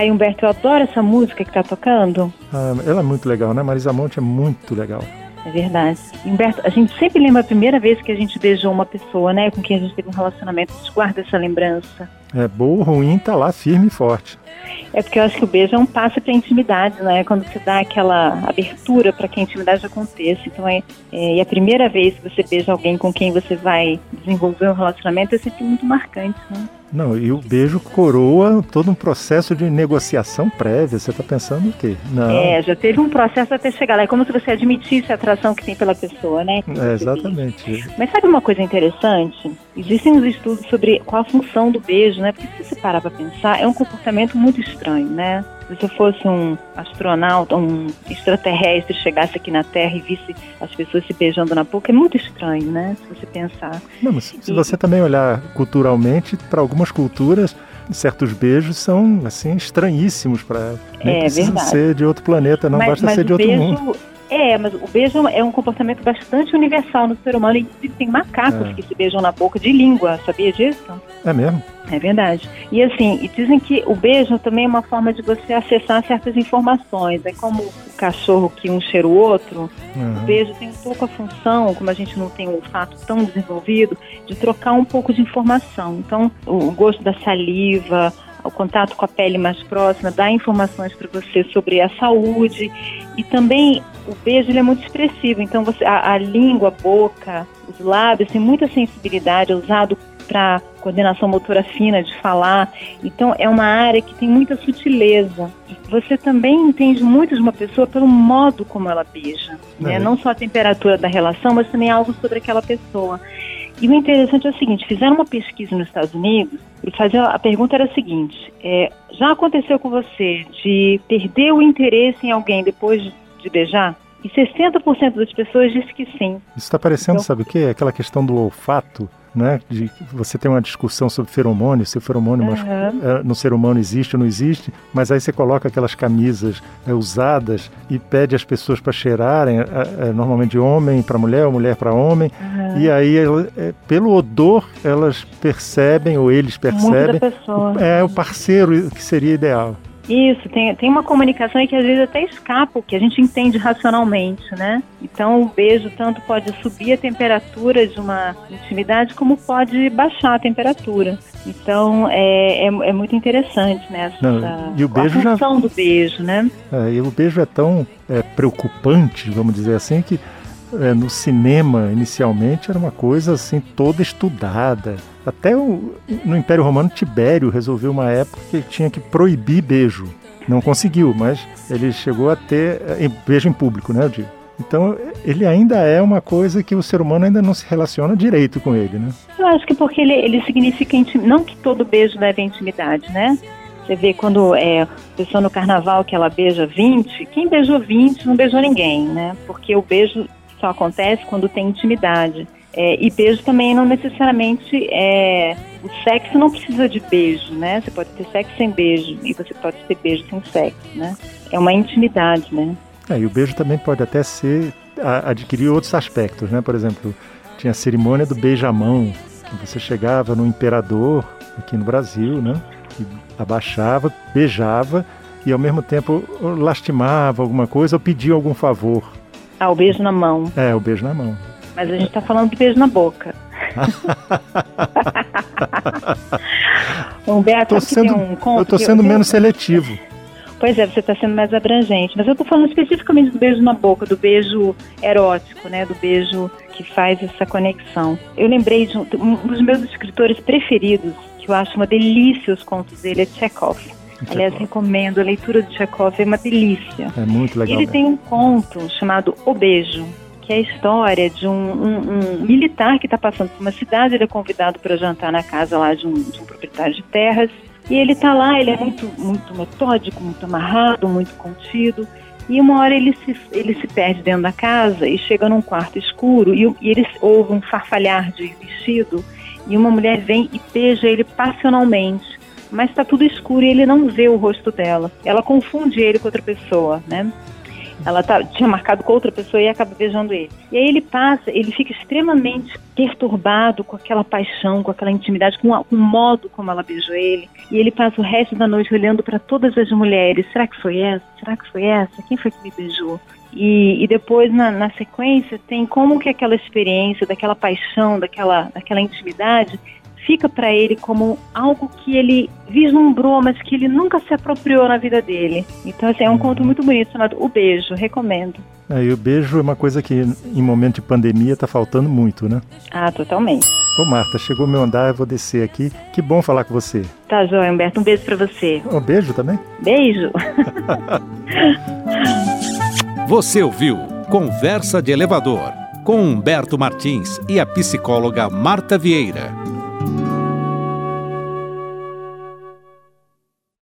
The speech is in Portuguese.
Ai, Humberto, eu adoro essa música que tá tocando. Ah, ela é muito legal, né? Marisa Monte é muito legal. É verdade. Humberto, a gente sempre lembra a primeira vez que a gente beijou uma pessoa, né? Com quem a gente teve um relacionamento. A gente guarda essa lembrança. É, boa ou ruim, tá lá firme e forte. É porque eu acho que o beijo é um passo para a intimidade, né? Quando você dá aquela abertura para que a intimidade aconteça. Então, é, é, e a primeira vez que você beija alguém com quem você vai desenvolver um relacionamento é sempre muito marcante, né? Não, e o beijo coroa todo um processo de negociação prévia. Você está pensando o quê? Não. É, já teve um processo até chegar lá. É como se você admitisse a atração que tem pela pessoa, né? É, exatamente. Mas sabe uma coisa interessante? Existem uns estudos sobre qual a função do beijo, né? Porque se você parar para pensar, é um comportamento muito estranho, né? Se você fosse um astronauta, um extraterrestre, chegasse aqui na Terra e visse as pessoas se beijando na boca, é muito estranho, né? Se você pensar. Não, mas se e... você também olhar culturalmente, para algumas culturas, certos beijos são assim estranhíssimos para é, verdade. ser de outro planeta, não mas, basta mas ser de outro beijo, mundo. É, mas o beijo é um comportamento bastante universal no ser humano. Inclusive, tem macacos é. que se beijam na boca de língua, sabia disso? É mesmo? É verdade. E assim, e dizem que o beijo também é uma forma de você acessar certas informações. É como o cachorro que um cheira o outro. Uhum. O beijo tem um pouco a função, como a gente não tem um olfato tão desenvolvido, de trocar um pouco de informação. Então, o gosto da saliva, o contato com a pele mais próxima, dá informações para você sobre a saúde. E também o beijo é muito expressivo, então você, a, a língua, a boca, os lábios tem muita sensibilidade, é usado para coordenação motora fina de falar. Então é uma área que tem muita sutileza. Você também entende muito de uma pessoa pelo modo como ela beija, né? Não só a temperatura da relação, mas também algo sobre aquela pessoa. E o interessante é o seguinte: fizeram uma pesquisa nos Estados Unidos e a pergunta era a seguinte: é, já aconteceu com você de perder o interesse em alguém depois de beijar? E 60% das pessoas disse que sim. Isso está parecendo, então, sabe o quê? Aquela questão do olfato né? De você tem uma discussão sobre feromônio, se o feromônio uhum. no ser humano existe ou não existe, mas aí você coloca aquelas camisas é, usadas e pede às pessoas para cheirarem, é, normalmente de homem para mulher ou mulher para homem, uhum. e aí é, pelo odor elas percebem ou eles percebem é o parceiro que seria ideal. Isso, tem, tem uma comunicação aí que às vezes até escapa o que a gente entende racionalmente, né? Então o beijo tanto pode subir a temperatura de uma intimidade como pode baixar a temperatura. Então é, é, é muito interessante, né? Essa, Não, e o beijo a função já... do beijo, né? É, e o beijo é tão é, preocupante, vamos dizer assim, que é, no cinema inicialmente era uma coisa assim toda estudada até o, no Império Romano, Tibério resolveu uma época que tinha que proibir beijo. Não conseguiu, mas ele chegou a ter eh, beijo em público, né. Então, ele ainda é uma coisa que o ser humano ainda não se relaciona direito com ele, né? Eu acho que porque ele, ele significa intim... não que todo beijo leve à intimidade, né? Você vê quando é pessoa no carnaval que ela beija 20, quem beijou 20 não beijou ninguém, né? Porque o beijo só acontece quando tem intimidade. É, e beijo também não necessariamente é. O sexo não precisa de beijo, né? Você pode ter sexo sem beijo e você pode ter beijo sem sexo, né? É uma intimidade, né? É, e o beijo também pode até ser a, adquirir outros aspectos, né? Por exemplo, tinha a cerimônia do beijamão, que você chegava no imperador aqui no Brasil, né? E abaixava, beijava e ao mesmo tempo lastimava alguma coisa ou pedia algum favor. Ah, o beijo na mão. É, o beijo na mão. Mas a gente está falando de beijo na boca. Humberto, tô sendo, um eu estou sendo eu, menos seletivo. Pois é, você está sendo mais abrangente. Mas eu estou falando especificamente do beijo na boca, do beijo erótico, né? Do beijo que faz essa conexão. Eu lembrei de um, um dos meus escritores preferidos, que eu acho uma delícia os contos dele, é Chekhov. Aliás, recomendo a leitura de Chekhov, é uma delícia. É muito legal. Ele tem um conto chamado O Beijo que é a história de um, um, um militar que está passando por uma cidade, ele é convidado para jantar na casa lá de um, de um proprietário de terras, e ele está lá, ele é muito, muito metódico, muito amarrado, muito contido, e uma hora ele se, ele se perde dentro da casa e chega num quarto escuro e, e ele ouve um farfalhar de vestido e uma mulher vem e beija ele passionalmente. Mas está tudo escuro e ele não vê o rosto dela. Ela confunde ele com outra pessoa, né? Ela tá, tinha marcado com outra pessoa e acaba beijando ele. E aí ele passa, ele fica extremamente perturbado com aquela paixão, com aquela intimidade, com, a, com o modo como ela beijou ele. E ele passa o resto da noite olhando para todas as mulheres. Será que foi essa? Será que foi essa? Quem foi que me beijou? E, e depois, na, na, sequência, tem como que aquela experiência, daquela paixão, daquela, daquela intimidade, fica para ele como algo que ele vislumbrou, mas que ele nunca se apropriou na vida dele. Então, assim, é um conto muito bonito chamado O Beijo, recomendo. É, e o beijo é uma coisa que em momento de pandemia está faltando muito, né? Ah, totalmente. Ô Marta, chegou meu andar, eu vou descer aqui. Que bom falar com você. Tá, João Humberto, um beijo para você. Um beijo também? Beijo. você ouviu Conversa de Elevador com Humberto Martins e a psicóloga Marta Vieira.